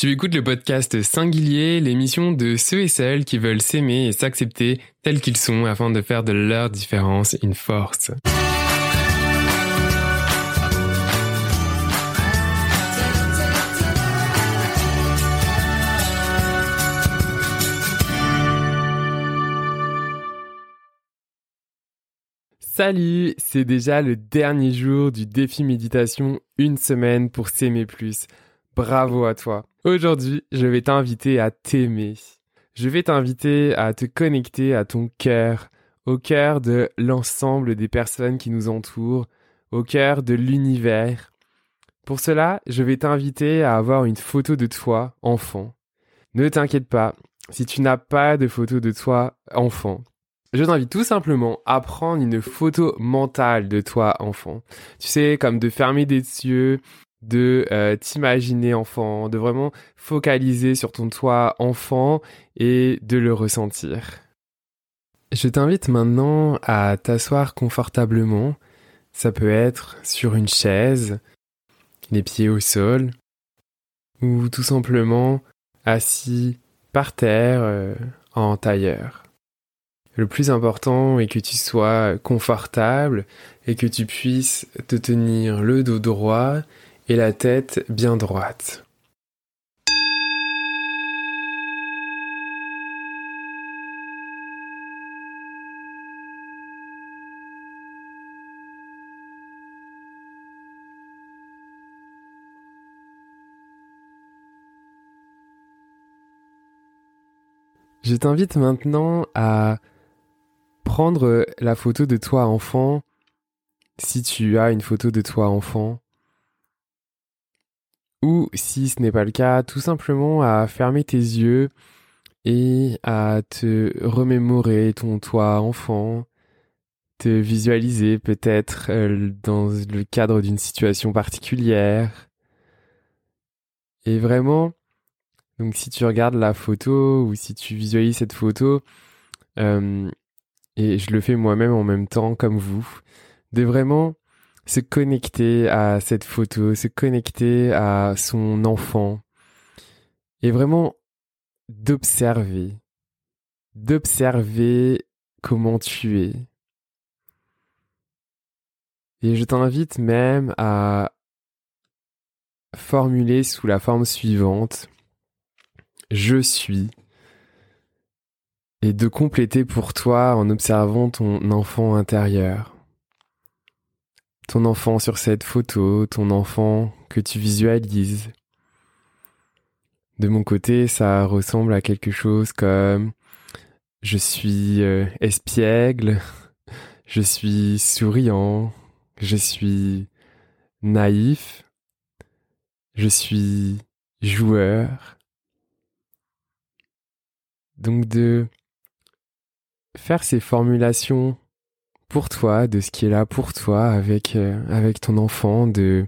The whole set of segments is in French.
Tu écoutes le podcast Singulier, l'émission de ceux et celles qui veulent s'aimer et s'accepter tels qu'ils sont afin de faire de leur différence une force. Salut, c'est déjà le dernier jour du défi méditation une semaine pour s'aimer plus. Bravo à toi. Aujourd'hui, je vais t'inviter à t'aimer. Je vais t'inviter à te connecter à ton cœur, au cœur de l'ensemble des personnes qui nous entourent, au cœur de l'univers. Pour cela, je vais t'inviter à avoir une photo de toi, enfant. Ne t'inquiète pas, si tu n'as pas de photo de toi, enfant, je t'invite tout simplement à prendre une photo mentale de toi enfant. Tu sais, comme de fermer des yeux, de euh, t'imaginer enfant, de vraiment focaliser sur ton toi enfant et de le ressentir. Je t'invite maintenant à t'asseoir confortablement. Ça peut être sur une chaise, les pieds au sol, ou tout simplement assis par terre euh, en tailleur. Le plus important est que tu sois confortable et que tu puisses te tenir le dos droit et la tête bien droite. Je t'invite maintenant à prendre la photo de toi enfant, si tu as une photo de toi enfant, ou si ce n'est pas le cas, tout simplement à fermer tes yeux et à te remémorer ton toi enfant, te visualiser peut-être euh, dans le cadre d'une situation particulière. Et vraiment, donc si tu regardes la photo ou si tu visualises cette photo, euh, et je le fais moi-même en même temps comme vous, de vraiment se connecter à cette photo, se connecter à son enfant et vraiment d'observer, d'observer comment tu es. Et je t'invite même à formuler sous la forme suivante je suis et de compléter pour toi en observant ton enfant intérieur. Ton enfant sur cette photo, ton enfant que tu visualises. De mon côté, ça ressemble à quelque chose comme je suis euh, espiègle, je suis souriant, je suis naïf, je suis joueur. Donc de faire ces formulations pour toi, de ce qui est là pour toi avec, euh, avec ton enfant, de,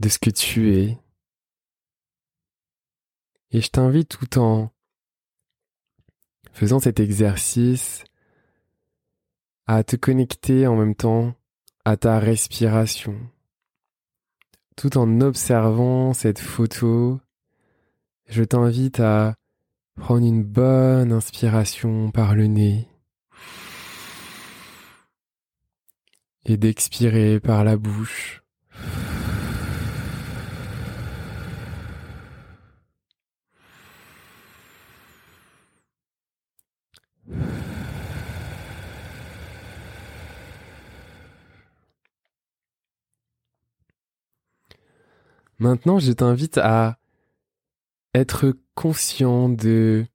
de ce que tu es. Et je t'invite tout en faisant cet exercice à te connecter en même temps à ta respiration, tout en observant cette photo. Je t'invite à prendre une bonne inspiration par le nez et d'expirer par la bouche. Maintenant, je t'invite à être conscient de,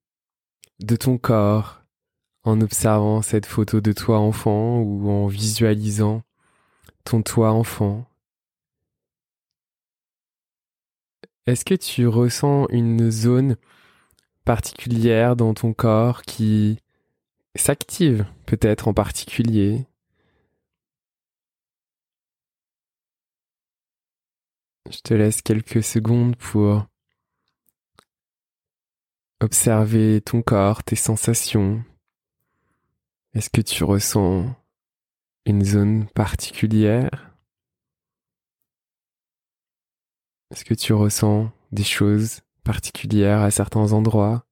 de ton corps, en observant cette photo de toi enfant ou en visualisant ton toi enfant. Est-ce que tu ressens une zone particulière dans ton corps qui s'active peut-être en particulier? Je te laisse quelques secondes pour observer ton corps, tes sensations, est-ce que tu ressens une zone particulière? Est-ce que tu ressens des choses particulière à certains endroits,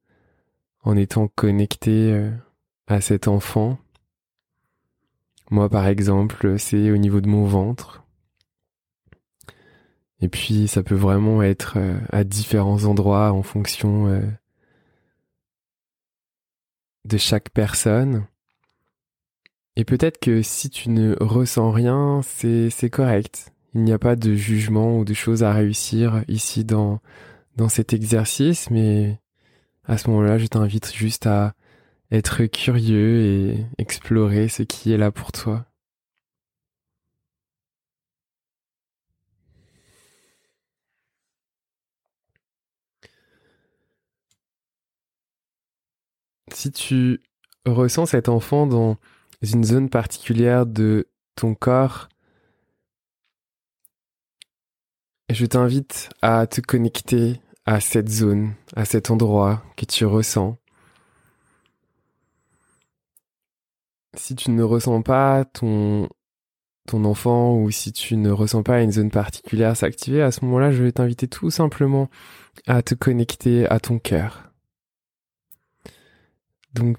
en étant connecté euh, à cet enfant? Moi, par exemple, c'est au niveau de mon ventre. Et puis, ça peut vraiment être euh, à différents endroits en fonction euh, de chaque personne. Et peut-être que si tu ne ressens rien, c'est, correct. Il n'y a pas de jugement ou de choses à réussir ici dans, dans cet exercice, mais à ce moment-là, je t'invite juste à être curieux et explorer ce qui est là pour toi. Si tu ressens cet enfant dans une zone particulière de ton corps, je t'invite à te connecter à cette zone, à cet endroit que tu ressens. Si tu ne ressens pas ton, enfant ou si tu ne ressens pas une zone particulière s'activer, à ce moment-là, je vais t'inviter tout simplement à te connecter à ton cœur. Donc,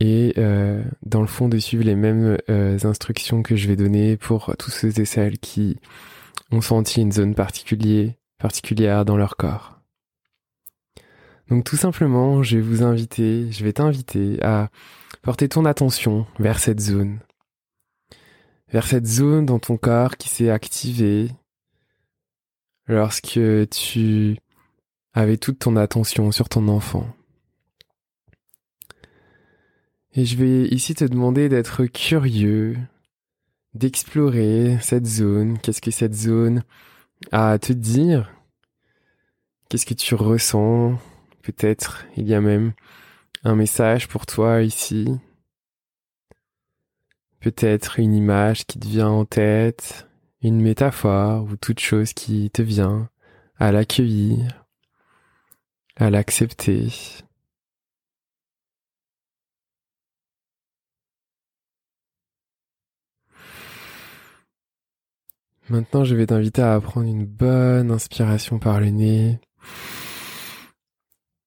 et euh, dans le fond de suivre les mêmes euh, instructions que je vais donner pour tous ceux et celles qui ont senti une zone particulière, particulière dans leur corps. Donc tout simplement, je vais vous inviter, je vais t'inviter à porter ton attention vers cette zone. Vers cette zone dans ton corps qui s'est activée lorsque tu avais toute ton attention sur ton enfant. Et je vais ici te demander d'être curieux, d'explorer cette zone. Qu'est-ce que cette zone a à te dire? Qu'est-ce que tu ressens? Peut-être il y a même un message pour toi ici. Peut-être une image qui te vient en tête, une métaphore ou toute chose qui te vient à l'accueillir, à l'accepter. Maintenant, je vais t'inviter à prendre une bonne inspiration par le nez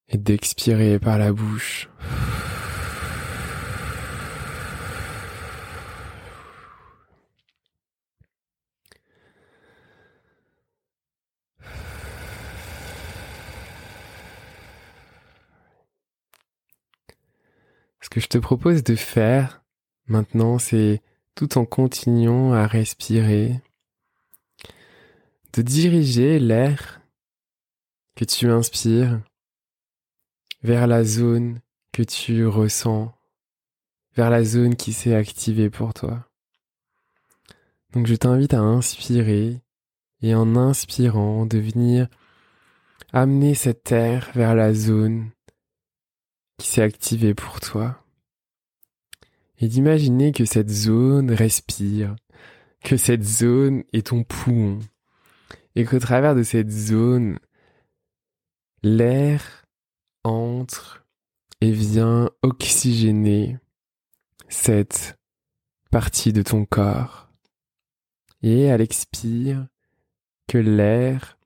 et d'expirer par la bouche. Ce que je te propose de faire maintenant, c'est tout en continuant à respirer, de diriger l'air que tu inspires vers la zone que tu ressens, vers la zone qui s'est activée pour toi. Donc je t'invite à inspirer et en inspirant de venir amener cet air vers la zone qui s'est activée pour toi. Et d'imaginer que cette zone respire, que cette zone est ton poumon, et qu'au travers de cette zone, l'air entre et vient oxygéner cette partie de ton corps. Et à l'expire, que l'air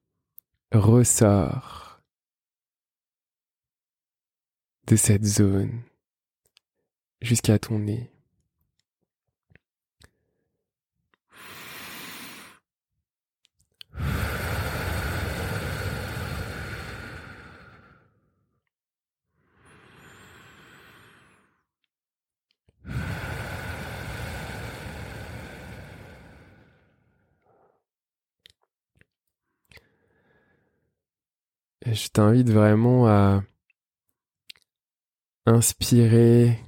ressort de cette zone jusqu'à ton nez. Je t'invite vraiment à inspirer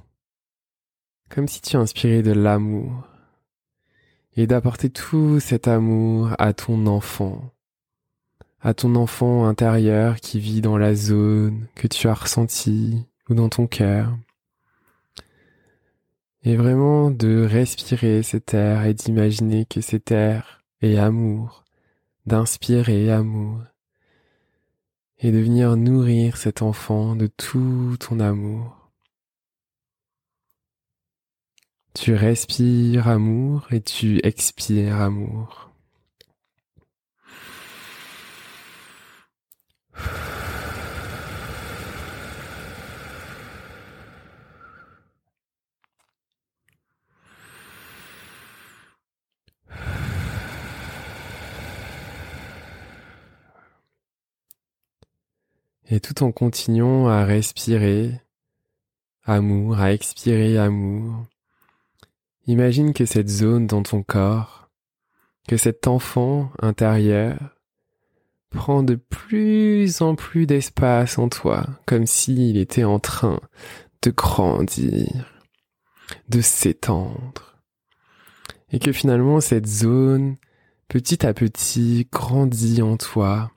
comme si tu inspirais de l'amour et d'apporter tout cet amour à ton enfant, à ton enfant intérieur qui vit dans la zone que tu as ressentie ou dans ton cœur. Et vraiment de respirer cet air et d'imaginer que cet air est amour, d'inspirer amour et de venir nourrir cet enfant de tout ton amour. Tu respires amour et tu expires amour. Et tout en continuant à respirer amour, à expirer amour, imagine que cette zone dans ton corps, que cet enfant intérieur prend de plus en plus d'espace en toi, comme s'il était en train de grandir, de s'étendre. Et que finalement cette zone, petit à petit, grandit en toi,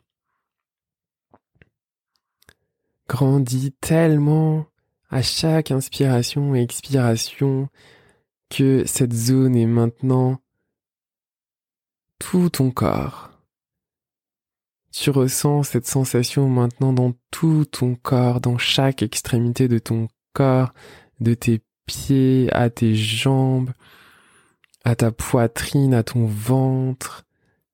grandit tellement à chaque inspiration et expiration que cette zone est maintenant tout ton corps. Tu ressens cette sensation maintenant dans tout ton corps, dans chaque extrémité de ton corps, de tes pieds à tes jambes, à ta poitrine, à ton ventre,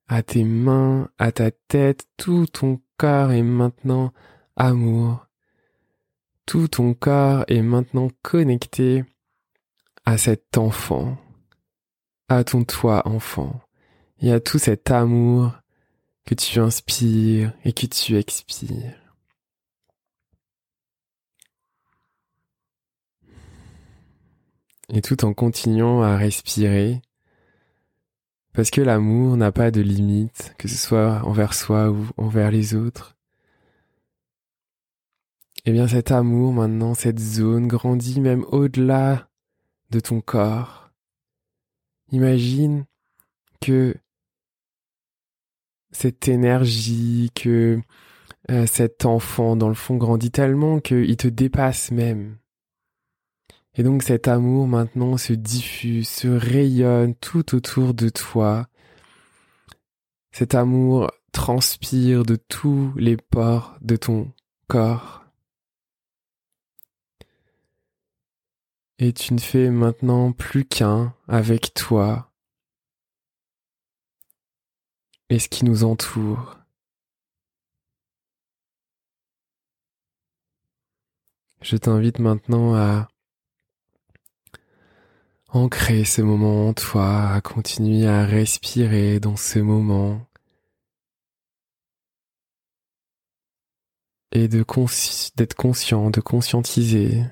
à tes mains, à ta tête, tout ton corps est maintenant amour. Tout ton corps est maintenant connecté à cet enfant, à ton toi enfant, et à tout cet amour que tu inspires et que tu expires. Et tout en continuant à respirer, parce que l'amour n'a pas de limite, que ce soit envers soi ou envers les autres. Eh bien cet amour maintenant, cette zone grandit même au-delà de ton corps. Imagine que cette énergie, que euh, cet enfant dans le fond grandit tellement qu'il te dépasse même. Et donc cet amour maintenant se diffuse, se rayonne tout autour de toi. Cet amour transpire de tous les pores de ton corps. Et tu ne fais maintenant plus qu'un avec toi et ce qui nous entoure. Je t'invite maintenant à ancrer ce moment en toi, à continuer à respirer dans ce moment et d'être conscient, de conscientiser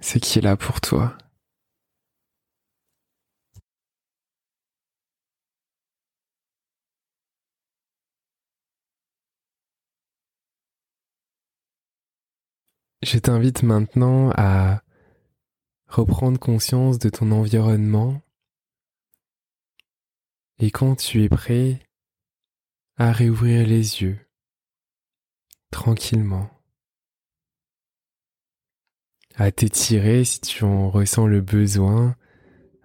ce qui est là pour toi? Je t'invite maintenant à reprendre conscience de ton environnement et quand tu es prêt, à réouvrir les yeux tranquillement, à t'étirer si tu en ressens le besoin,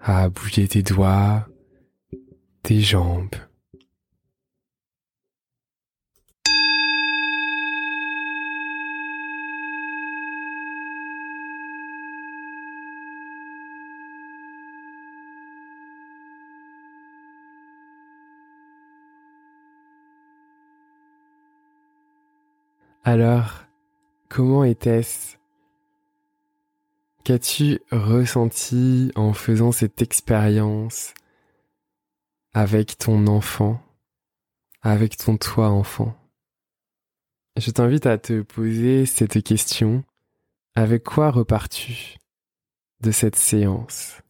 à bouger tes doigts, tes jambes. Alors, comment était-ce Qu'as-tu ressenti en faisant cette expérience avec ton enfant, avec ton toi enfant? Je t'invite à te poser cette question. Avec quoi repars-tu de cette séance?